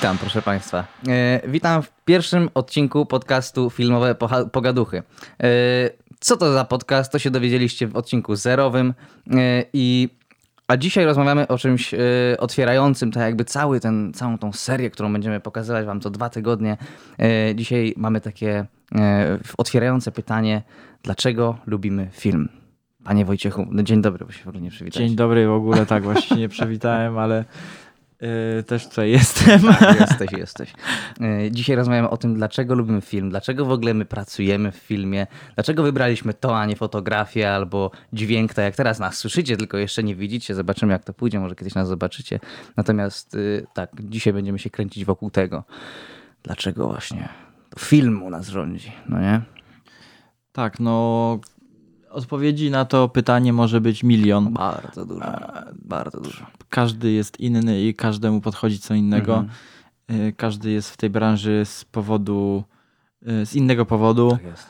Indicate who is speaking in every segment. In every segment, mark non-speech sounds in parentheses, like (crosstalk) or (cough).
Speaker 1: Witam, proszę Państwa. E, witam w pierwszym odcinku podcastu Filmowe Pogaduchy. E, co to za podcast? To się dowiedzieliście w odcinku zerowym. E, I a dzisiaj rozmawiamy o czymś otwierającym, tak jakby cały ten, całą tą serię, którą będziemy pokazywać Wam co dwa tygodnie. dzisiaj mamy takie otwierające pytanie, dlaczego lubimy film? Panie Wojciechu, no dzień dobry, bo się w ogóle nie przywitałem.
Speaker 2: Dzień dobry w ogóle, tak, właśnie nie przywitałem, ale Yy, też tutaj jestem.
Speaker 1: Tak, (laughs) jesteś, jesteś. Yy, dzisiaj rozmawiamy o tym, dlaczego lubimy film, dlaczego w ogóle my pracujemy w filmie, dlaczego wybraliśmy to, a nie fotografię albo dźwięk, tak jak teraz nas słyszycie, tylko jeszcze nie widzicie. Zobaczymy, jak to pójdzie, może kiedyś nas zobaczycie. Natomiast yy, tak, dzisiaj będziemy się kręcić wokół tego, dlaczego właśnie film u nas rządzi, no nie?
Speaker 2: Tak, no Odpowiedzi na to pytanie może być milion.
Speaker 1: Bardzo dużo. Bardzo dużo.
Speaker 2: Każdy jest inny i każdemu podchodzi co innego. Mhm. Y, każdy jest w tej branży z powodu, y, z innego powodu. Tak jest.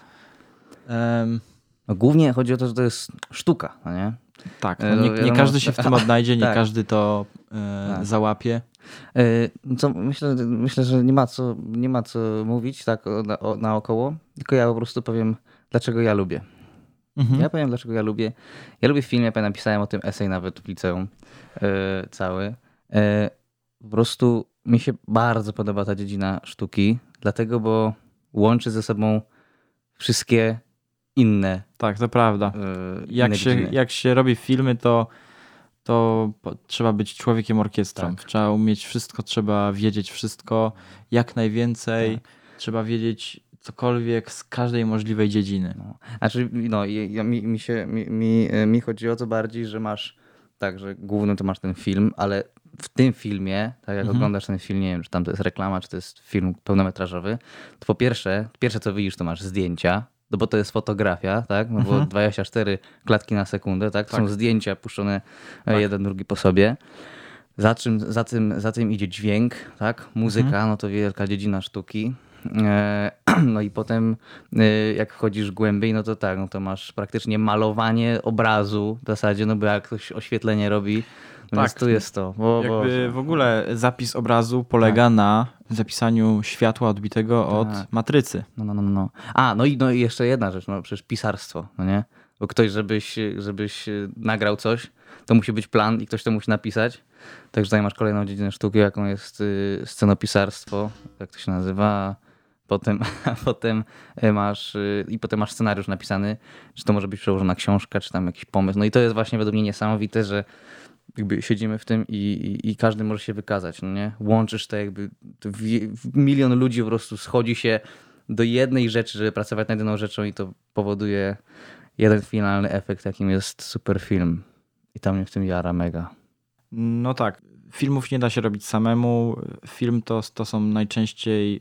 Speaker 1: Um, no głównie chodzi o to, że to jest sztuka, no nie?
Speaker 2: Tak, no nie, nie, każdy się w tym odnajdzie, nie (laughs) tak. każdy to e, tak. załapie.
Speaker 1: E, co, myślę, myślę, że nie ma co, nie ma co mówić tak na, naokoło, tylko ja po prostu powiem, dlaczego ja lubię. Mhm. Ja powiem, dlaczego ja lubię. Ja lubię film, ja napisałem o tym esej nawet w liceum yy, cały. Yy, po prostu mi się bardzo podoba ta dziedzina sztuki, dlatego, bo łączy ze sobą wszystkie inne.
Speaker 2: Tak, to prawda. Yy, jak, się, jak się robi filmy, to, to trzeba być człowiekiem orkiestrą. Tak. Trzeba umieć wszystko, trzeba wiedzieć wszystko, jak najwięcej. Tak. Trzeba wiedzieć cokolwiek z każdej możliwej dziedziny.
Speaker 1: No. Znaczy, no, ja, mi, mi, się, mi, mi, mi chodzi o to bardziej, że masz tak, że główny to masz ten film, ale w tym filmie, tak jak mhm. oglądasz ten film, nie wiem, czy tam to jest reklama, czy to jest film pełnometrażowy, to po pierwsze, pierwsze co widzisz, to masz zdjęcia, no bo to jest fotografia, tak? No bo mhm. 24 klatki na sekundę, tak? To tak. są zdjęcia puszczone tak. jeden, drugi po sobie. Za, czym, za, tym, za tym idzie dźwięk, tak? Muzyka, mhm. no to wielka dziedzina sztuki. E, (clears throat) no i potem e, jak wchodzisz głębiej, no to tak, no to masz praktycznie malowanie obrazu w zasadzie, no bo jak ktoś oświetlenie robi, no tak, tu jest to.
Speaker 2: Bo, jakby bo... w ogóle zapis obrazu polega tak. na zapisaniu światła odbitego tak. od matrycy.
Speaker 1: No, no, no, no. A, no i, no i jeszcze jedna rzecz, no przecież pisarstwo, no nie? Bo ktoś, żebyś, żebyś nagrał coś, to musi być plan i ktoś to musi napisać. Także tutaj masz kolejną dziedzinę sztuki, jaką jest scenopisarstwo, jak to się nazywa potem, (laughs) a potem e, masz y, i potem masz scenariusz napisany, czy to może być przełożona książka, czy tam jakiś pomysł. No i to jest właśnie według mnie niesamowite, że jakby siedzimy w tym i, i, i każdy może się wykazać, no nie? Łączysz to jakby, to milion ludzi po prostu schodzi się do jednej rzeczy, żeby pracować nad jedną rzeczą i to powoduje jeden finalny efekt, jakim jest super film. I tam mnie w tym jara mega.
Speaker 2: No tak. Filmów nie da się robić samemu. Film to, to są najczęściej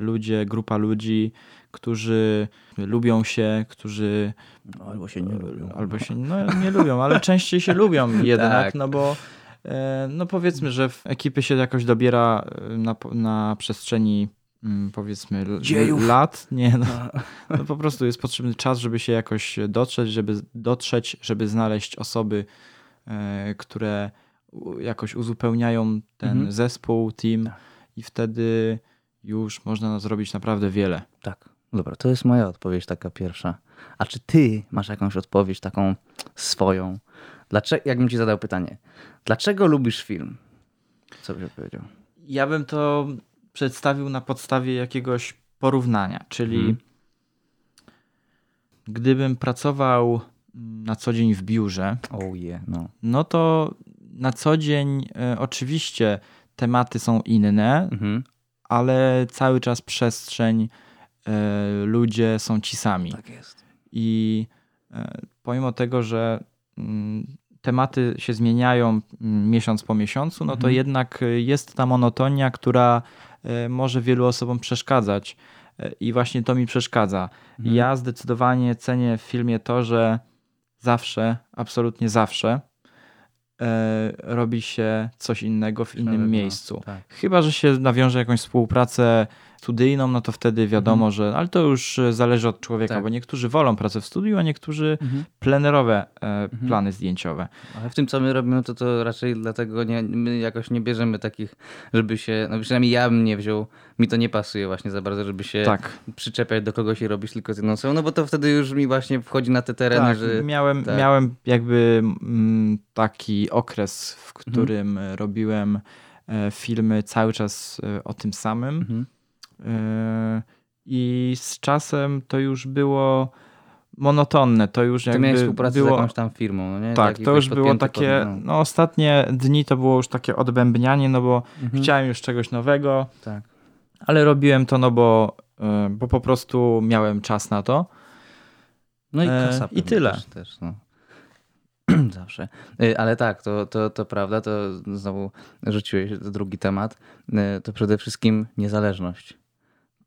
Speaker 2: ludzie, grupa ludzi, którzy lubią się, którzy.
Speaker 1: No, albo się nie lubią.
Speaker 2: Albo się no, nie lubią, ale częściej się lubią (laughs) jednak, tak. no bo. E, no powiedzmy, że w ekipy się jakoś dobiera e, na, na przestrzeni mm, powiedzmy
Speaker 1: Dziejów.
Speaker 2: lat. Nie, no, (laughs) no po prostu jest potrzebny czas, żeby się jakoś dotrzeć, żeby dotrzeć, żeby znaleźć osoby, które jakoś uzupełniają ten mhm. zespół, team tak. i wtedy już można zrobić naprawdę wiele.
Speaker 1: Tak. Dobra, to jest moja odpowiedź taka pierwsza. A czy ty masz jakąś odpowiedź taką swoją? Dlaczego, jakbym ci zadał pytanie, dlaczego lubisz film? Co byś odpowiedział?
Speaker 2: Ja bym to przedstawił na podstawie jakiegoś porównania, czyli hmm. gdybym pracował na co dzień w biurze,
Speaker 1: oh yeah, no.
Speaker 2: no to na co dzień e, oczywiście tematy są inne, mhm ale cały czas przestrzeń, e, ludzie są ci sami.
Speaker 1: Tak jest.
Speaker 2: I e, pomimo tego, że mm, tematy się zmieniają mm, miesiąc po miesiącu, no to mhm. jednak jest ta monotonia, która e, może wielu osobom przeszkadzać. I właśnie to mi przeszkadza. Mhm. Ja zdecydowanie cenię w filmie to, że zawsze, absolutnie zawsze, robi się coś innego w innym miejscu. Tak. Chyba, że się nawiąże jakąś współpracę studyjną, no to wtedy wiadomo,
Speaker 1: Mhm.
Speaker 2: że, ale to już e, zależy od człowieka,
Speaker 1: Tak.
Speaker 2: bo niektórzy wolą pracę w studiu, a niektórzy
Speaker 1: Mhm.
Speaker 2: plenerowe e, plany zdjęciowe.
Speaker 1: Ale w tym, co my robimy, to, to raczej dlatego nie, my jakoś nie bierzemy takich, żeby się, no przynajmniej ja bym nie wziął, mi to nie pasuje właśnie za bardzo, żeby się
Speaker 2: Tak.
Speaker 1: przyczepiać do kogoś i robić tylko z jedną osobą, no bo to wtedy już mi właśnie wchodzi na te tereny,
Speaker 2: Tak,
Speaker 1: że...
Speaker 2: miałem,
Speaker 1: tak.
Speaker 2: miałem jakby mm, taki okres, w
Speaker 1: Mhm.
Speaker 2: którym e, robiłem e, filmy cały czas o tym samym.
Speaker 1: Mhm.
Speaker 2: E, I z czasem to już było monotonne, to już jakby
Speaker 1: współpracę
Speaker 2: było...
Speaker 1: z jakąś tam firmą, no nie?
Speaker 2: Tak, to już było takie,
Speaker 1: pod- no.
Speaker 2: no ostatnie dni to było już takie odbębnianie, no bo
Speaker 1: Mhm.
Speaker 2: chciałem już czegoś nowego,
Speaker 1: Tak.
Speaker 2: ale robiłem to, no bo, e, bo po prostu miałem czas na to.
Speaker 1: No i
Speaker 2: E, i tyle.
Speaker 1: Też, też, no. (clears throat) Zawsze. Ale tak, to, to, to prawda, to znowu rzuciłeś drugi temat. To przede wszystkim niezależność.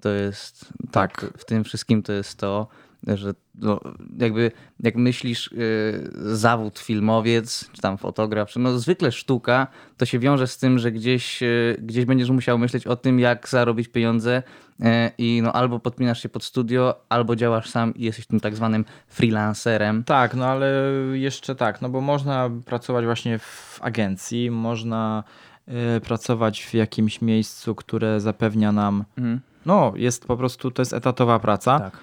Speaker 1: To jest tak, w tym wszystkim to jest to, że no, jakby jak myślisz y, zawód filmowiec, czy tam fotograf, czy no zwykle sztuka, to się wiąże z tym, że gdzieś, y, gdzieś będziesz musiał myśleć o tym, jak zarobić pieniądze y, i no albo podpinasz się pod studio, albo działasz sam i jesteś tym tak zwanym freelancerem.
Speaker 2: Tak, no ale jeszcze tak, no bo można pracować właśnie w agencji, można e, pracować w jakimś miejscu, które zapewnia nam,
Speaker 1: Mhm.
Speaker 2: No jest po prostu, to jest etatowa praca.
Speaker 1: Tak.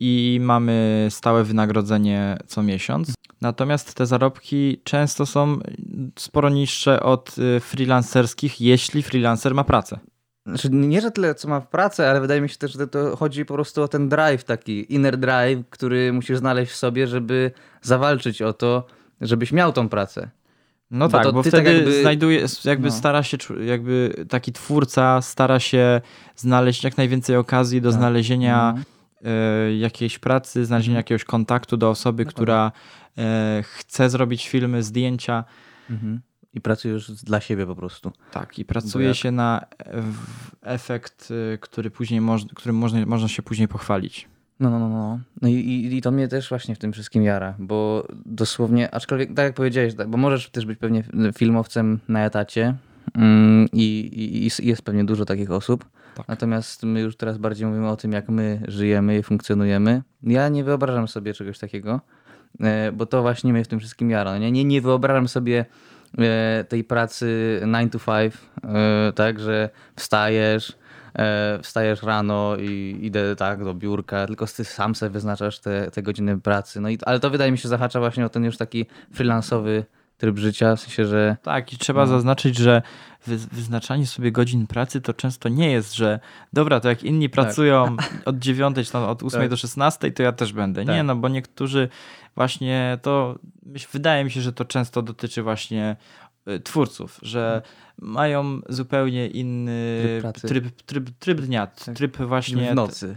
Speaker 2: i mamy stałe wynagrodzenie co miesiąc. Natomiast te zarobki często są sporo niższe od y, freelancerskich, jeśli freelancer ma pracę.
Speaker 1: Znaczy, nie, że tyle, co ma w pracy, ale wydaje mi się też, że to chodzi po prostu o ten drive taki, inner drive, który musisz znaleźć w sobie, żeby zawalczyć o to, żebyś miał tą pracę.
Speaker 2: No
Speaker 1: Bo
Speaker 2: tak, bo
Speaker 1: ty
Speaker 2: wtedy
Speaker 1: tak jakby-
Speaker 2: znajduje, jakby
Speaker 1: no.
Speaker 2: stara się, jakby taki twórca stara się znaleźć jak najwięcej okazji do
Speaker 1: Tak.
Speaker 2: znalezienia
Speaker 1: Mhm.
Speaker 2: e, jakiejś pracy, znalezienia
Speaker 1: Mhm.
Speaker 2: jakiegoś kontaktu do osoby,
Speaker 1: Dokładnie.
Speaker 2: która e, chce zrobić filmy, zdjęcia.
Speaker 1: Mhm. I pracujesz dla siebie po prostu.
Speaker 2: Tak, i pracuje
Speaker 1: jak-
Speaker 2: się na e, efekt, y, który później moż, którym można, można się później pochwalić.
Speaker 1: No, no, no, no. No i, i, i to mnie też właśnie w tym wszystkim jara, bo dosłownie, aczkolwiek tak jak powiedziałeś, tak, bo możesz też być pewnie filmowcem na etacie mm, i, i, jest pewnie dużo takich osób,
Speaker 2: Tak.
Speaker 1: natomiast my już teraz bardziej mówimy o tym, jak my żyjemy i funkcjonujemy. Ja nie wyobrażam sobie czegoś takiego, e, bo to właśnie mnie w tym wszystkim jara. Nie, nie, nie wyobrażam sobie e, tej pracy 9 to 5, e, tak, że wstajesz, wstajesz rano i idę tak do biurka, tylko ty sam sobie wyznaczasz te, te godziny pracy. No i, ale to wydaje mi się zahacza właśnie o ten już taki freelansowy tryb życia, w sensie, że
Speaker 2: Tak, i trzeba
Speaker 1: No.
Speaker 2: zaznaczyć, że wy, wyznaczanie sobie godzin pracy to często nie jest, że dobra, to jak inni pracują (laughs) od 9 czy tam od 8
Speaker 1: Tak.
Speaker 2: do 16, to ja też będę. Nie,
Speaker 1: Tak.
Speaker 2: no bo niektórzy właśnie to, wydaje mi się, że to często dotyczy właśnie twórców, że mają zupełnie inny
Speaker 1: Tryb
Speaker 2: tryb, tryb, tryb dnia, tryb właśnie
Speaker 1: w nocy.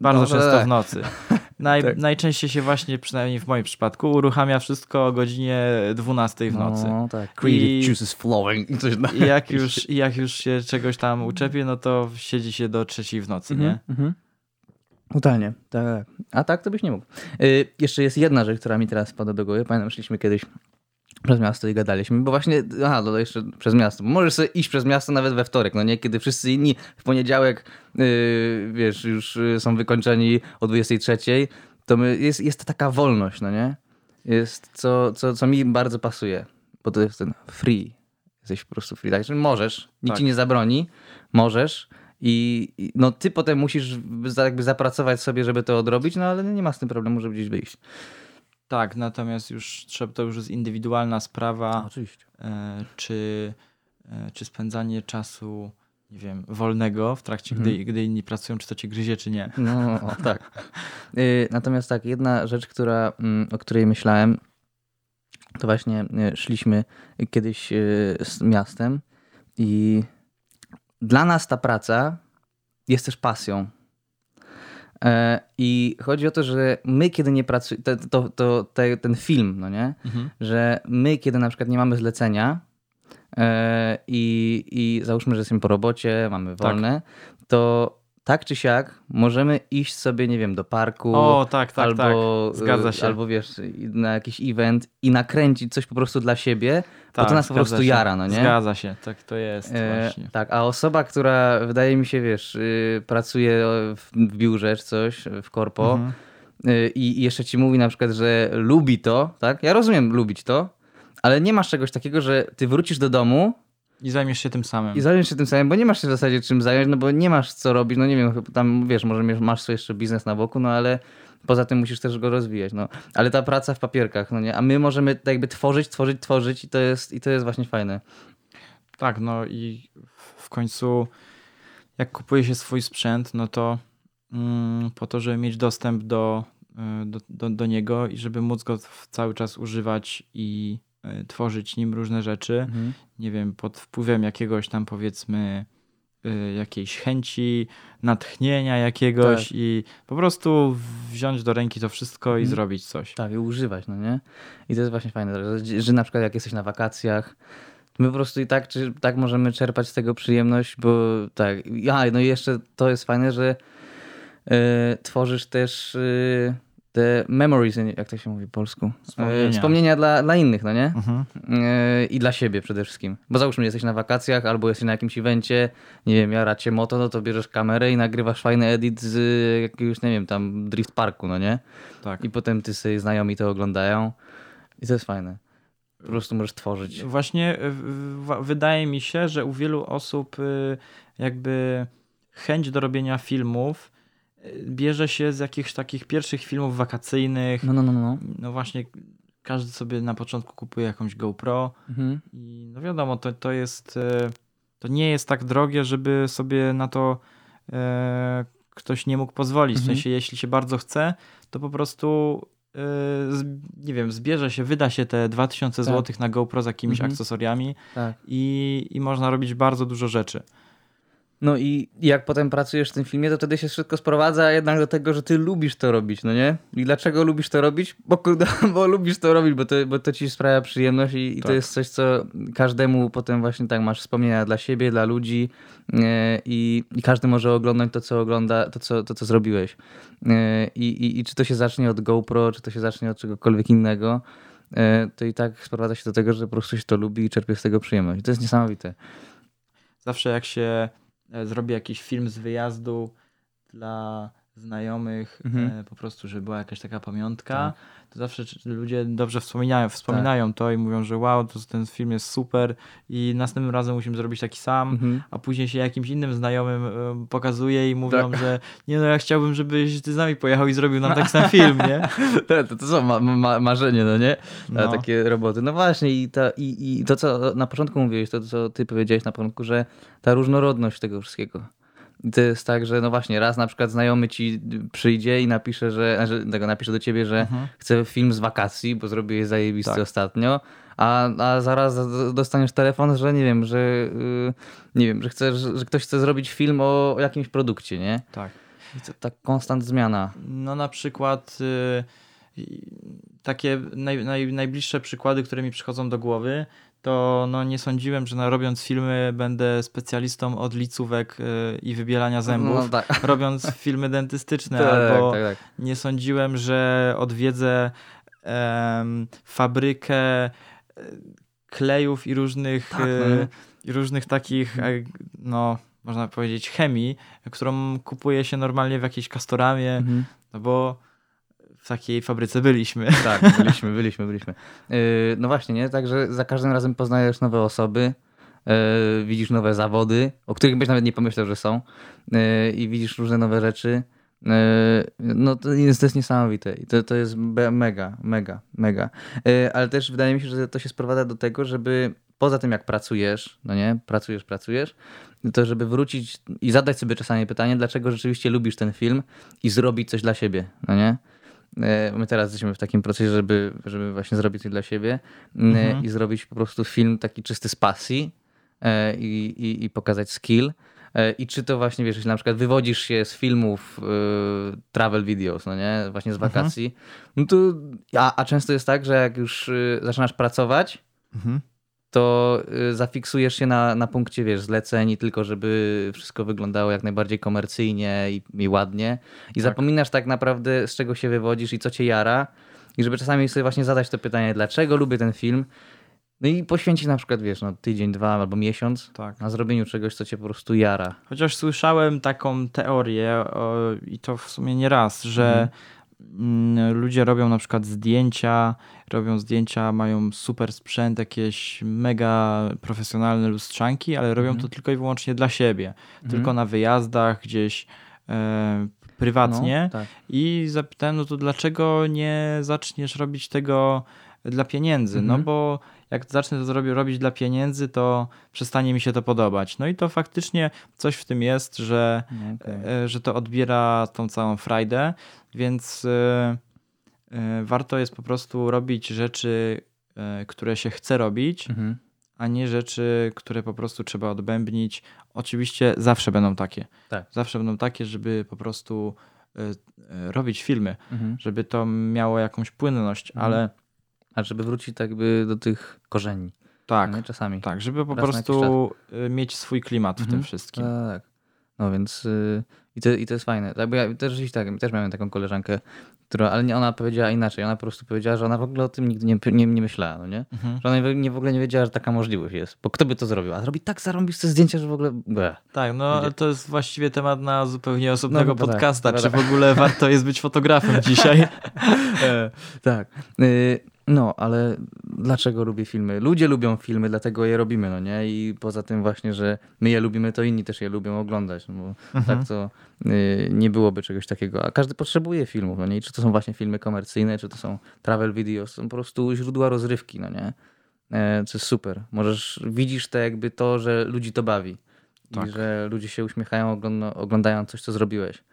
Speaker 2: Bardzo
Speaker 1: No,
Speaker 2: często
Speaker 1: tak.
Speaker 2: w nocy. (laughs) Naj,
Speaker 1: Tak.
Speaker 2: Najczęściej się właśnie, przynajmniej w moim przypadku, uruchamia wszystko o godzinie 12 w nocy.
Speaker 1: No tak. Creative juices flowing i coś
Speaker 2: I jak już, jak już się czegoś tam uczepie, no to siedzi się do trzeciej w nocy, nie?
Speaker 1: Mhm. Totalnie, tak. A tak to byś nie mógł. Y, jeszcze jest jedna rzecz, która mi teraz spada do głowy. Pamiętam, szliśmy kiedyś przez miasto i gadaliśmy, bo właśnie, aha, to jeszcze przez miasto. Bo możesz sobie iść przez miasto nawet we wtorek, no nie? Kiedy wszyscy inni w poniedziałek, yy, wiesz, już y, są wykończeni o 23, to my, jest, jest taka wolność, no nie? Jest, co, co, co mi bardzo pasuje, bo to jest ten free. Jesteś po prostu free, także możesz, nikt
Speaker 2: Tak.
Speaker 1: ci nie zabroni, możesz i no ty potem musisz jakby zapracować sobie, żeby to odrobić, no ale nie ma z tym problemu, żeby gdzieś wyjść.
Speaker 2: Tak, natomiast już trzeba, to już jest indywidualna sprawa,
Speaker 1: Oczywiście.
Speaker 2: e, czy, e, czy spędzanie czasu, nie wiem, wolnego w trakcie,
Speaker 1: Mhm.
Speaker 2: gdy, gdy inni pracują, czy to cię gryzie, czy nie.
Speaker 1: No, o, tak. (laughs) Y, Natomiast tak, jedna rzecz, która, mm, o której myślałem, to właśnie y, szliśmy kiedyś y, z miastem i dla nas ta praca jest też pasją. E, I chodzi o to, że my, kiedy nie pracujemy, to, to, to, te- ten film, no nie? że my, kiedy na przykład nie mamy zlecenia e, i, i załóżmy, że jesteśmy po robocie, mamy wolne, to tak czy siak możemy iść sobie, nie wiem, do parku.
Speaker 2: O, tak, tak,
Speaker 1: albo,
Speaker 2: tak. Zgadza się.
Speaker 1: Albo wiesz, na jakiś event i nakręcić coś po prostu dla siebie,
Speaker 2: tak,
Speaker 1: bo to nas po prostu
Speaker 2: się.
Speaker 1: jara, no nie?
Speaker 2: Zgadza się, tak to jest e, właśnie.
Speaker 1: Tak, a osoba, która wydaje mi się, wiesz, yy, pracuje w, biurze czy coś, w korpo mhm. yy, i jeszcze ci mówi na przykład, że lubi to, tak? Ja rozumiem lubić to, ale nie masz czegoś takiego, że ty wrócisz do domu
Speaker 2: i zajmiesz się tym samym.
Speaker 1: I zajmiesz się tym samym, bo nie masz się w zasadzie czym zająć, no bo nie masz co robić, no nie wiem, tam wiesz, może masz sobie jeszcze biznes na boku, no ale poza tym musisz też go rozwijać, no. Ale ta praca w papierkach, no nie, a my możemy tak jakby tworzyć, tworzyć, tworzyć i to jest, i to jest właśnie fajne.
Speaker 2: Tak, no i w końcu jak kupuje się swój sprzęt, no to mm, po to, żeby mieć dostęp do, y, do, do, do niego i żeby móc go cały czas używać i tworzyć nim różne rzeczy, mhm. nie wiem, pod wpływem jakiegoś tam powiedzmy y, jakiejś chęci, natchnienia jakiegoś tak. i po prostu wziąć do ręki to wszystko i mhm. zrobić coś.
Speaker 1: Tak, i używać, no nie? I to jest właśnie fajne, że, że na przykład jak jesteś na wakacjach, my po prostu i tak, czy, tak możemy czerpać z tego przyjemność, bo tak, ja, no i jeszcze to jest fajne, że y, tworzysz też y, te memories, jak to się mówi po polsku?
Speaker 2: Wspomnienia,
Speaker 1: Wspomnienia dla, dla innych, no nie? Mhm. I dla siebie przede wszystkim. Bo załóżmy, jesteś na wakacjach albo jesteś na jakimś evencie, nie wiem, ja racie moto, no to bierzesz kamerę i nagrywasz fajny edit z jakiegoś, nie wiem, tam drift parku, no nie?
Speaker 2: Tak.
Speaker 1: I potem ty sobie znajomi to oglądają i to jest fajne. Po prostu możesz tworzyć.
Speaker 2: Właśnie wydaje mi się, że u wielu osób jakby chęć do robienia filmów bierze się z jakichś takich pierwszych filmów wakacyjnych.
Speaker 1: No, no, no. No,
Speaker 2: no właśnie każdy sobie na początku kupuje jakąś GoPro mhm. i no wiadomo, to, to jest y, to nie jest tak drogie, żeby sobie na to e, ktoś nie mógł pozwolić. Mhm. W sensie, jeśli się bardzo chce, to po prostu nie wiem, zbierze się, wyda się te 2000 tak. zł na GoPro z jakimiś mhm. akcesoriami
Speaker 1: tak.
Speaker 2: i, i można robić bardzo dużo rzeczy.
Speaker 1: No i jak potem pracujesz w tym filmie, to wtedy się wszystko sprowadza jednak do tego, że ty lubisz to robić, no nie? I dlaczego lubisz to robić? Bo, (laughs) bo lubisz to robić, bo to, bo to ci sprawia przyjemność i, i tak. to jest coś, co każdemu potem właśnie tak masz wspomnienia dla siebie, dla ludzi e, i, i każdy może oglądać to, co ogląda, to, co, to, co zrobiłeś. E, I, i, czy to się zacznie od GoPro, czy to się zacznie od czegokolwiek innego, e, to i tak sprowadza się do tego, że po prostu się to lubi i czerpie z tego przyjemność. I to jest niesamowite.
Speaker 2: Zawsze jak się Zrobię jakiś film z wyjazdu dla znajomych, mhm. E, po prostu, żeby była jakaś taka pamiątka, tak. to zawsze ludzie dobrze wspominają, wspominają tak. to i mówią, że wow, to ten film jest super i następnym razem musimy zrobić taki sam, mhm. a później się jakimś innym znajomym e, pokazuje i mówią, tak. że nie no, ja chciałbym, żebyś ty z nami pojechał i zrobił nam taki sam (laughs) film, nie? (laughs)
Speaker 1: to, to są ma, ma, marzenie, no nie? No. Takie roboty. No właśnie i, ta, i, i to, co na początku mówiłeś, to, co ty powiedziałeś na początku, że ta różnorodność tego wszystkiego to jest tak, że no właśnie, raz na przykład znajomy ci przyjdzie i napisze, że, znaczy, tego napisze do ciebie, że mhm. chce film z wakacji, bo zrobiłeś zajebisty tak. ostatnio, a, a zaraz dostaniesz telefon, że nie wiem, że yy, nie wiem, że chcesz, że ktoś chce zrobić film o, o jakimś produkcie, nie?
Speaker 2: Tak.
Speaker 1: I to tak konstant zmiana.
Speaker 2: No na przykład yy, takie naj, naj, najbliższe przykłady, które mi przychodzą do głowy, to no, nie sądziłem, że no, robiąc filmy będę specjalistą od licówek yy, i wybielania zębów, no, tak. (laughs) robiąc filmy dentystyczne, tak, albo tak, tak. nie sądziłem, że odwiedzę fabrykę e, klejów i różnych, tak, no, i różnych takich, e, no można powiedzieć, chemii, którą kupuje się normalnie w jakiejś kastoramie, mhm. no bo w takiej fabryce byliśmy. (laughs)
Speaker 1: Tak, byliśmy, byliśmy, byliśmy. Yy, no właśnie, nie? Także za każdym razem poznajesz nowe osoby, yy, widzisz nowe zawody, o których byś nawet nie pomyślał, że są yy, i widzisz różne nowe rzeczy. Yy, no to jest, to jest niesamowite i to, to jest mega, mega, mega. Yy, ale też wydaje mi się, że to się sprowadza do tego, żeby poza tym jak pracujesz, no nie, pracujesz, pracujesz, to żeby wrócić i zadać sobie czasami pytanie, dlaczego rzeczywiście lubisz ten film i zrobić coś dla siebie, no nie? E, my teraz jesteśmy w takim procesie, żeby, żeby właśnie zrobić coś dla siebie mhm. i zrobić po prostu film taki czysty z pasji e, i, i, i pokazać skill. E, I czy to właśnie, wiesz, jeśli na przykład wywodzisz się z filmów y, travel videos, no nie, właśnie z mhm. wakacji, mhm. no to, a, a często jest tak, że jak już y, zaczynasz pracować, mhm. To y, zafiksujesz się na, na punkcie, wiesz, zleceń, tylko żeby wszystko wyglądało jak najbardziej komercyjnie i, i ładnie. I zapominasz tak naprawdę, z czego się wywodzisz i co cię jara. I żeby czasami sobie właśnie zadać to pytanie, dlaczego lubię ten film. No i poświęcić na przykład, wiesz, no, tydzień, dwa albo miesiąc
Speaker 2: Tak.
Speaker 1: na zrobieniu czegoś, co cię po prostu jara.
Speaker 2: Chociaż słyszałem taką teorię o, i to w sumie nie raz, że mm, ludzie robią na przykład zdjęcia, robią zdjęcia, mają super sprzęt, jakieś mega profesjonalne lustrzanki, ale robią to tylko i wyłącznie dla siebie. Tylko na wyjazdach gdzieś e, prywatnie.
Speaker 1: No, tak.
Speaker 2: I zapytałem, no to dlaczego nie zaczniesz robić tego dla pieniędzy? No
Speaker 1: Mhm.
Speaker 2: bo jak zacznę to zrobić, robić dla pieniędzy, to przestanie mi się to podobać. No i to faktycznie coś w tym jest, że,
Speaker 1: No, okej.
Speaker 2: e, że to odbiera tą całą frajdę, więc e, e, warto jest po prostu robić rzeczy, e, które się chce robić,
Speaker 1: Mhm.
Speaker 2: a nie rzeczy, które po prostu trzeba odbębnić. Oczywiście zawsze będą takie.
Speaker 1: Tak.
Speaker 2: Zawsze będą takie, żeby po prostu e, e, robić filmy,
Speaker 1: Mhm.
Speaker 2: żeby to miało jakąś płynność,
Speaker 1: Mhm.
Speaker 2: ale
Speaker 1: A żeby wrócić tak by do tych korzeni.
Speaker 2: tak,
Speaker 1: Nie? Czasami.
Speaker 2: tak, żeby po
Speaker 1: Raz
Speaker 2: prostu e, mieć swój klimat w
Speaker 1: Mhm.
Speaker 2: tym wszystkim.
Speaker 1: Tak. No więc y, i, to, i to jest fajne. Tak, bo ja też tak, też miałem taką koleżankę, która, ale nie, ona powiedziała inaczej. Ona po prostu powiedziała, że ona w ogóle o tym nigdy nie, nie, nie myślała, no nie?
Speaker 2: Mhm.
Speaker 1: Że ona nie, w ogóle nie wiedziała, że taka możliwość jest. Bo kto by to zrobił? A zrobi tak zarąbiste zdjęcia, że w ogóle... Bleh.
Speaker 2: Tak, no
Speaker 1: Gdzie-
Speaker 2: to jest właściwie temat na zupełnie osobnego
Speaker 1: No, tak,
Speaker 2: podcasta.
Speaker 1: chyba
Speaker 2: Czy
Speaker 1: tak.
Speaker 2: w ogóle warto jest być fotografem dzisiaj? (laughs)
Speaker 1: E, tak. Y, no, ale dlaczego lubię filmy? Ludzie lubią filmy, dlatego je robimy, no nie? I poza tym właśnie, że my je lubimy, to inni też je lubią oglądać, no bo
Speaker 2: Mhm.
Speaker 1: tak to y, nie byłoby czegoś takiego. A każdy potrzebuje filmów, no nie? I czy to są właśnie filmy komercyjne, czy to są travel videos, to są po prostu źródła rozrywki, no nie? E, co jest super. Możesz, widzisz to jakby to, że ludzi to bawi.
Speaker 2: Tak.
Speaker 1: I że ludzie się uśmiechają ogląda, oglądając coś, co zrobiłeś.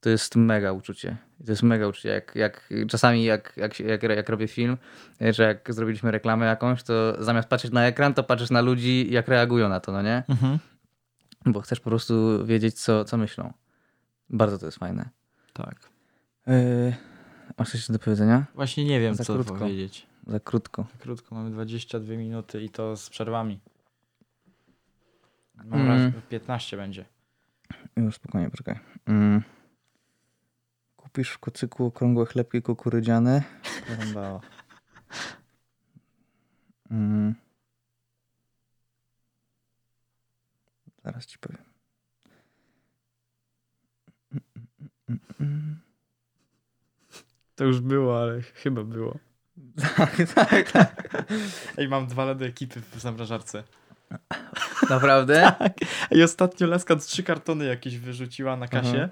Speaker 1: To jest mega uczucie. To jest mega uczucie. Jak, jak, czasami jak, jak, jak, jak robię film, e, że jak zrobiliśmy reklamę jakąś, to zamiast patrzeć na ekran, to patrzysz na ludzi, jak reagują na to, no nie?
Speaker 2: Mhm.
Speaker 1: Bo chcesz po prostu wiedzieć, co, co myślą. Bardzo to jest fajne.
Speaker 2: Tak.
Speaker 1: Yy, masz coś do powiedzenia?
Speaker 2: Właśnie nie wiem,
Speaker 1: Za
Speaker 2: co
Speaker 1: krótko.
Speaker 2: powiedzieć.
Speaker 1: Za krótko.
Speaker 2: Krótko, mamy 22 minuty i to z przerwami. Mam
Speaker 1: Mm.
Speaker 2: raz 15 będzie.
Speaker 1: Już spokojnie, poczekaj. Mm. Kupisz w kocyku okrągłe chlebki kukurydziane? Zarąbało. Mm. Zaraz ci powiem.
Speaker 2: To już było, ale chyba było. (laughs)
Speaker 1: Tak, tak, tak.
Speaker 2: Ej, mam dwa lody ekipy w zamrażarce.
Speaker 1: Naprawdę? (laughs)
Speaker 2: I ostatnio laska trzy kartony jakieś wyrzuciła na kasie.
Speaker 1: Mhm.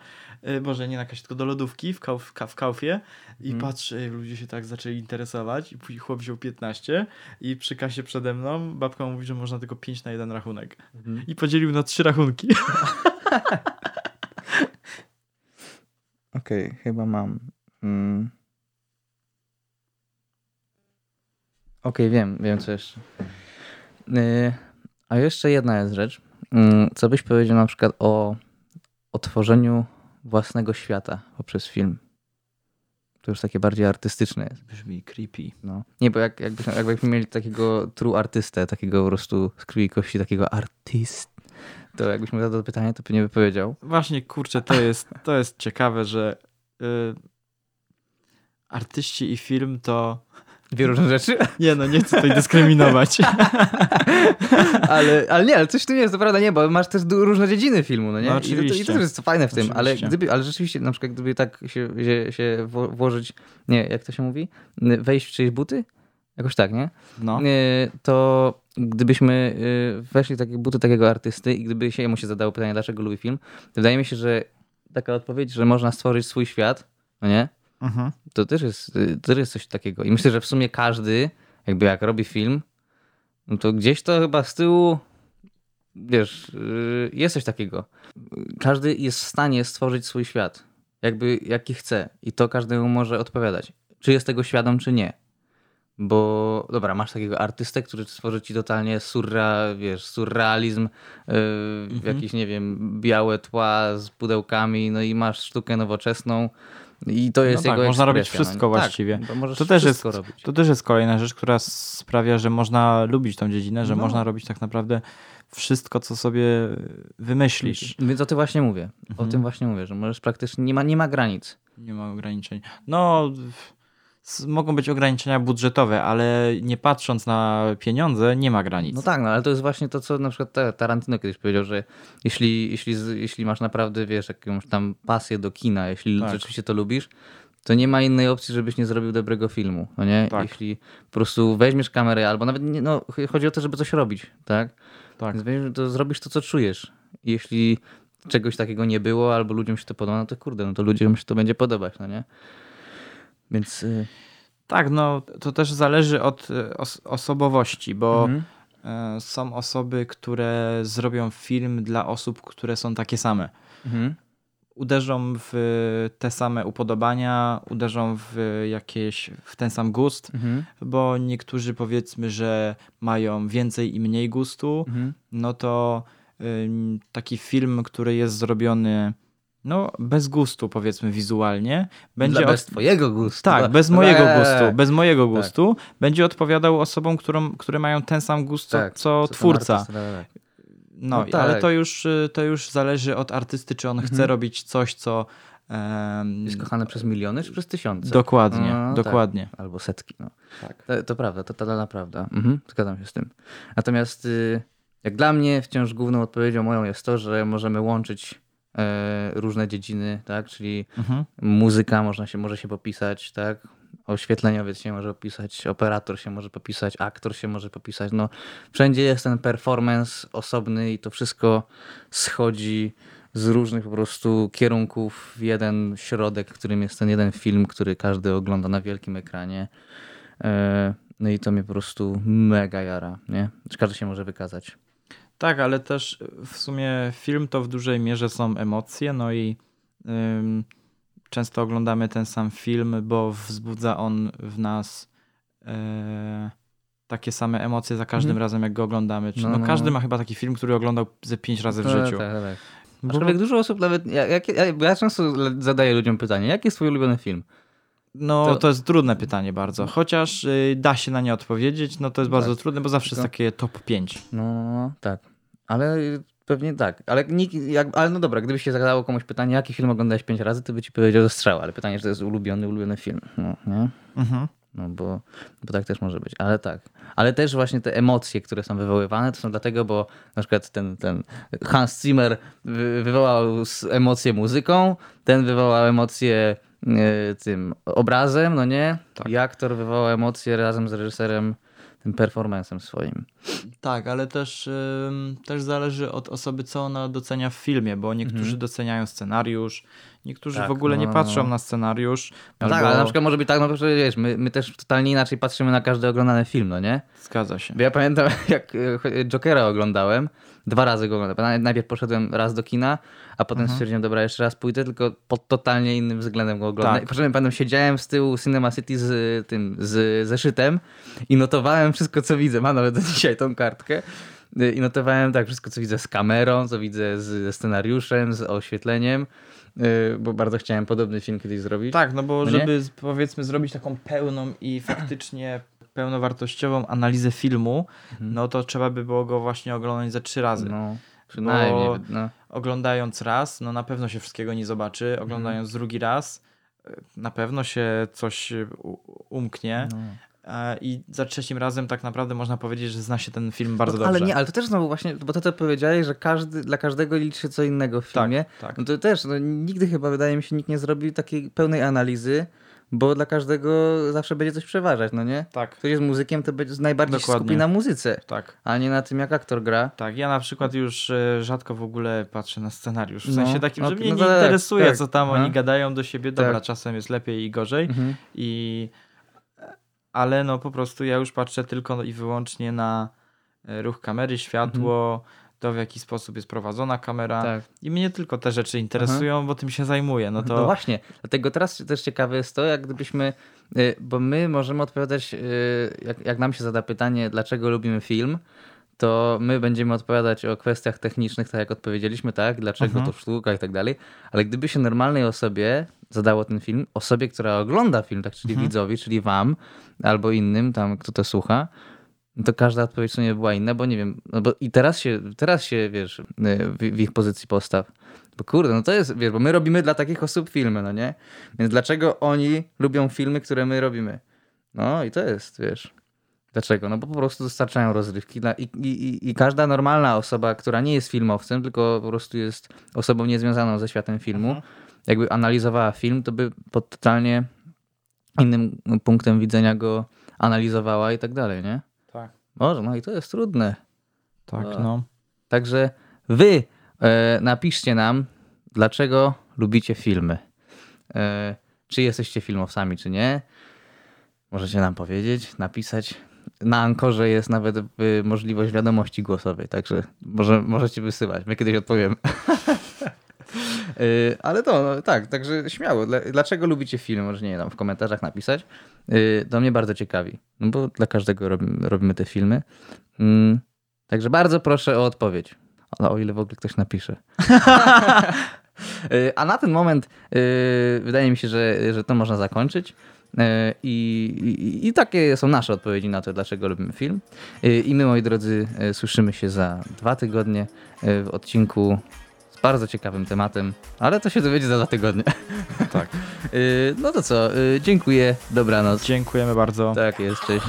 Speaker 2: Y, Boże, nie na kasie, tylko do lodówki w, kauf, ka- w kaufie. I
Speaker 1: Mhm.
Speaker 2: patrzę, ej, ludzie się tak zaczęli interesować. I później chłop wziął 15 i przy kasie przede mną babka mówi, że można tylko 5 na jeden rachunek. I podzielił na trzy rachunki. (laughs)
Speaker 1: Okej, chyba mam. Mm. Okej, wiem, wiem co jeszcze. Y, a jeszcze jedna jest rzecz. Mm, Co byś powiedział na przykład o, o tworzeniu własnego świata poprzez film? To już takie bardziej artystyczne jest.
Speaker 2: Brzmi creepy.
Speaker 1: No. Nie, bo jak, jakbyśmy, jakbyśmy mieli takiego true artystę, takiego po prostu z krwi kości, takiego artyst, to jakbyśmy zadał pytanie, to pewnie by powiedział.
Speaker 2: Właśnie, kurczę, to jest, to jest ciekawe, że y, artyści i film to...
Speaker 1: Dwie różne rzeczy.
Speaker 2: Nie no, nie chcę tutaj dyskryminować. (laughs)
Speaker 1: ale, ale nie, ale coś w tym jest, to prawda, nie, bo masz też różne dziedziny filmu, no nie?
Speaker 2: No
Speaker 1: I, to, I to też jest fajne w tym, ale, gdyby, ale rzeczywiście, na przykład gdyby tak się, się, się wło- włożyć, nie, jak to się mówi? Wejść w czyjeś buty? Jakoś tak, nie?
Speaker 2: No.
Speaker 1: Y, To gdybyśmy y, weszli w takie buty takiego artysty i gdyby się jemu się zadało pytanie, dlaczego lubi film, to wydaje mi się, że taka odpowiedź, że można stworzyć swój świat, no nie?
Speaker 2: Mhm.
Speaker 1: To też jest, to też jest coś takiego. I myślę, że w sumie każdy, jakby jak robi film, no to gdzieś to chyba z tyłu, wiesz, y, jest coś takiego. Każdy jest w stanie stworzyć swój świat, jakby jaki chce. I to każdemu może odpowiadać. Czy jest tego świadom, czy nie. Bo dobra, masz takiego artystę, który stworzy ci totalnie surra, wiesz, surrealizm, yy,
Speaker 2: Mhm.
Speaker 1: jakieś, nie wiem, białe tła z pudełkami, no i masz sztukę nowoczesną, I to jest
Speaker 2: No tak, można robić
Speaker 1: ekspresja,
Speaker 2: wszystko
Speaker 1: no.
Speaker 2: właściwie.
Speaker 1: Tak, możesz
Speaker 2: To też jest-
Speaker 1: robić.
Speaker 2: To też jest kolejna rzecz, która sprawia, że można lubić tą dziedzinę, że
Speaker 1: No.
Speaker 2: można robić tak naprawdę wszystko, co sobie wymyślisz.
Speaker 1: Więc o tym właśnie mówię. O
Speaker 2: Mhm.
Speaker 1: tym właśnie mówię, że możesz praktycznie, nie ma, nie ma granic.
Speaker 2: Nie ma ograniczeń. No, mogą być ograniczenia budżetowe, ale nie patrząc na pieniądze, nie ma granic.
Speaker 1: No tak, no ale to jest właśnie to, co na przykład Ta- Tarantino kiedyś powiedział, że jeśli, jeśli, jeśli masz naprawdę, wiesz, jakąś tam pasję do kina, jeśli
Speaker 2: Tak.
Speaker 1: rzeczywiście to lubisz, to nie ma innej opcji, żebyś nie zrobił dobrego filmu, no nie?
Speaker 2: Tak.
Speaker 1: Jeśli po prostu weźmiesz kamerę, albo nawet, nie, no chodzi o to, żeby coś robić, tak?
Speaker 2: tak.
Speaker 1: Więc weźmiesz, to zrobisz to, co czujesz. Jeśli czegoś takiego nie było, albo ludziom się to podoba, no to kurde, no to ludziom się to będzie podobać, no nie? Więc... y,
Speaker 2: Tak, no to też zależy od e, os osobowości, bo
Speaker 1: mhm.
Speaker 2: e, są osoby, które zrobią film dla osób, które są takie same.
Speaker 1: Mhm.
Speaker 2: Uderzą w te same upodobania, uderzą w jakieś, w ten sam gust,
Speaker 1: Mhm.
Speaker 2: bo niektórzy powiedzmy, że mają więcej i mniej gustu,
Speaker 1: Mhm.
Speaker 2: no to taki film, który jest zrobiony no bez gustu powiedzmy wizualnie, będzie
Speaker 1: Dla,
Speaker 2: od-
Speaker 1: bez twojego gustu.
Speaker 2: tak, bez mojego
Speaker 1: eee,
Speaker 2: gustu, bez mojego
Speaker 1: Tak.
Speaker 2: gustu będzie odpowiadał osobom, którą, które mają ten sam gust co,
Speaker 1: tak,
Speaker 2: co twórca.
Speaker 1: tak, tak.
Speaker 2: No,
Speaker 1: No tak.
Speaker 2: ale to już, y, to już zależy od artysty, czy on chce
Speaker 1: Mhm.
Speaker 2: robić coś, co em,
Speaker 1: Jest kochany przez miliony czy przez tysiące?
Speaker 2: dokładnie,
Speaker 1: No,
Speaker 2: dokładnie.
Speaker 1: Tak. Albo setki. No.
Speaker 2: Tak.
Speaker 1: To, to prawda, to totalna prawda. Mhm, zgadzam się z tym. Natomiast y, jak dla mnie wciąż główną odpowiedzią moją jest to, że możemy łączyć różne dziedziny, tak? Czyli
Speaker 2: Mhm.
Speaker 1: muzyka można się, może się popisać, tak? Oświetleniowiec się może popisać, operator się może popisać, aktor się może popisać. No, wszędzie jest ten performance osobny i to wszystko schodzi z różnych po prostu kierunków w jeden środek, którym jest ten jeden film, który każdy ogląda na wielkim ekranie. E, No i to mnie po prostu mega jara, nie? Każdy się może wykazać.
Speaker 2: Tak, ale też w sumie film to w dużej mierze są emocje, no i ym, często oglądamy ten sam film, bo wzbudza on w nas e, takie same emocje za każdym
Speaker 1: Mhm.
Speaker 2: razem, jak go oglądamy. Czy,
Speaker 1: No,
Speaker 2: no,
Speaker 1: no,
Speaker 2: każdy
Speaker 1: no.
Speaker 2: ma chyba taki film, który oglądał ze pięć razy w
Speaker 1: Tak,
Speaker 2: życiu.
Speaker 1: Tak, tak.
Speaker 2: Bo-
Speaker 1: Aczkolwiek dużo osób nawet, ja, jak, ja, często zadaję ludziom pytanie, jaki jest twój ulubiony film?
Speaker 2: No,
Speaker 1: To-
Speaker 2: to... jest trudne pytanie bardzo. Chociaż y, da się na nie odpowiedzieć, no to jest bardzo
Speaker 1: Tak.
Speaker 2: trudne, bo zawsze jest
Speaker 1: Tylko-
Speaker 2: takie top 5.
Speaker 1: No, tak. Ale y, pewnie tak. Ale, nikt, jak, ale no dobra, gdybyś się zadało komuś pytanie, jaki film oglądałeś pięć razy, to by ci powiedział ze strzała. Ale pytanie, czy to jest ulubiony, ulubiony film. No, nie?
Speaker 2: Mhm.
Speaker 1: No bo, bo tak też może być, ale tak. Ale też właśnie te emocje, które są wywoływane, to są dlatego, bo na przykład ten, ten Hans Zimmer wy- wywołał emocje muzyką, ten wywołał emocje tym obrazem, no nie?
Speaker 2: Tak.
Speaker 1: I aktor wywołał emocje razem z reżyserem, tym performancem swoim.
Speaker 2: Tak, ale też, ym, też zależy od osoby, co ona docenia w filmie, bo niektórzy
Speaker 1: Mhm.
Speaker 2: doceniają scenariusz, niektórzy
Speaker 1: Tak,
Speaker 2: w ogóle nie
Speaker 1: no,
Speaker 2: patrzą
Speaker 1: no.
Speaker 2: na scenariusz.
Speaker 1: No
Speaker 2: albo...
Speaker 1: tak, ale na przykład może być tak, no że wiesz, my, my też totalnie inaczej patrzymy na każdy oglądany film, no nie?
Speaker 2: Zgadza się.
Speaker 1: Bo ja pamiętam, (laughs) jak e, Jokera oglądałem, dwa razy go oglądałem. Najpierw poszedłem raz do kina, a potem
Speaker 2: Mhm.
Speaker 1: stwierdziłem, dobra, jeszcze raz pójdę, tylko pod totalnie innym względem go oglądam.
Speaker 2: Tak.
Speaker 1: I potem pamiętam, siedziałem z tyłu Cinema City z tym, z zeszytem i notowałem wszystko, co widzę. Mam nawet do dzisiaj tą kartkę. I notowałem tak wszystko, co widzę z kamerą, co widzę z- ze scenariuszem, z oświetleniem, y, bo bardzo chciałem podobny film kiedyś zrobić.
Speaker 2: Tak, no bo
Speaker 1: No
Speaker 2: żeby powiedzmy zrobić taką pełną i faktycznie pełnowartościową analizę filmu, no to trzeba by było go właśnie oglądać za trzy razy.
Speaker 1: No, przynajmniej.
Speaker 2: Bo-
Speaker 1: No.
Speaker 2: Oglądając raz, no na pewno się wszystkiego nie zobaczy. Oglądając drugi raz, na pewno się coś umknie.
Speaker 1: No.
Speaker 2: E, I za trzecim razem tak naprawdę można powiedzieć, że zna się ten film bardzo
Speaker 1: no,
Speaker 2: dobrze.
Speaker 1: Ale nie, ale to też znowu właśnie, bo to co powiedziałeś, że każdy, dla każdego liczy się co innego w
Speaker 2: tak,
Speaker 1: filmie.
Speaker 2: tak.
Speaker 1: No to też, no, nigdy chyba wydaje mi się nikt nie zrobił takiej pełnej analizy, bo dla każdego zawsze będzie coś przeważać, no nie?
Speaker 2: Tak,
Speaker 1: Ktoś jest muzykiem, to będzie najbardziej się skupi na muzyce,
Speaker 2: tak.
Speaker 1: a nie na tym, jak aktor gra.
Speaker 2: Tak, ja na przykład już e, rzadko w ogóle patrzę na scenariusz. W
Speaker 1: No,
Speaker 2: sensie takim, że
Speaker 1: okej,
Speaker 2: mnie
Speaker 1: no
Speaker 2: nie
Speaker 1: tak,
Speaker 2: interesuje,
Speaker 1: tak.
Speaker 2: co tam
Speaker 1: Aha.
Speaker 2: oni gadają do siebie. Dobra,
Speaker 1: Tak.
Speaker 2: czasem jest lepiej i gorzej.
Speaker 1: Mhm.
Speaker 2: I... Ale no po prostu ja już patrzę tylko i wyłącznie na e, ruch kamery, światło, to w jaki sposób jest prowadzona kamera.
Speaker 1: Tak.
Speaker 2: I mnie tylko te rzeczy interesują, bo tym się zajmuję. No
Speaker 1: No,
Speaker 2: to
Speaker 1: właśnie, dlatego teraz też ciekawe jest to, jak gdybyśmy, y, bo my możemy odpowiadać, y, jak, jak nam się zada pytanie, dlaczego lubimy film, to my będziemy odpowiadać o kwestiach technicznych, tak jak odpowiedzieliśmy, tak, dlaczego
Speaker 2: Mhm.
Speaker 1: to sztuka i tak dalej, ale gdyby się normalnej osobie zadało ten film, osobie, która ogląda film, tak, czyli
Speaker 2: Mhm.
Speaker 1: widzowi, czyli wam, albo innym tam, kto to słucha, no to każda odpowiedź w sumie była inna, bo nie wiem, no bo i teraz się, teraz się, wiesz, y, w, w ich pozycji postaw. Bo kurde, no to jest, wiesz, bo my robimy dla takich osób filmy, no nie? Więc dlaczego oni lubią filmy, które my robimy? No i to jest, wiesz. Dlaczego? No bo po prostu dostarczają rozrywki dla, i, i, i- i każda normalna osoba, która nie jest filmowcem, tylko po prostu jest osobą niezwiązaną ze światem filmu, jakby analizowała film, to by pod totalnie innym punktem widzenia go analizowała i tak dalej, nie? Może, no i to jest trudne.
Speaker 2: Tak,
Speaker 1: A.
Speaker 2: no.
Speaker 1: Także wy e, napiszcie nam, dlaczego lubicie filmy. E, czy jesteście filmowcami, czy nie. Możecie nam powiedzieć, napisać. Na Ankorze jest nawet y, możliwość wiadomości głosowej, także może, możecie wysyłać. My kiedyś odpowiemy. (laughs) Y, Ale to, no, tak, także śmiało. Dla- Dlaczego lubicie filmy? Może nie tam w komentarzach napisać. Y, To mnie bardzo ciekawi, no bo dla każdego robimy, te filmy. Mm, Także bardzo proszę o odpowiedź. Ale o ile w ogóle ktoś napisze. (laughs) Y, A na ten moment wydaje mi się, że, że to można zakończyć. I, i, I takie są nasze odpowiedzi na to, dlaczego lubimy film. I my, moi drodzy, słyszymy się za dwa tygodnie w odcinku bardzo ciekawym tematem, ale to się dowiedzie za dwa tygodnie. (laughs)
Speaker 2: Tak.
Speaker 1: Y, No to co, y, dziękuję, dobranoc.
Speaker 2: Dziękujemy bardzo.
Speaker 1: Tak jest, cześć.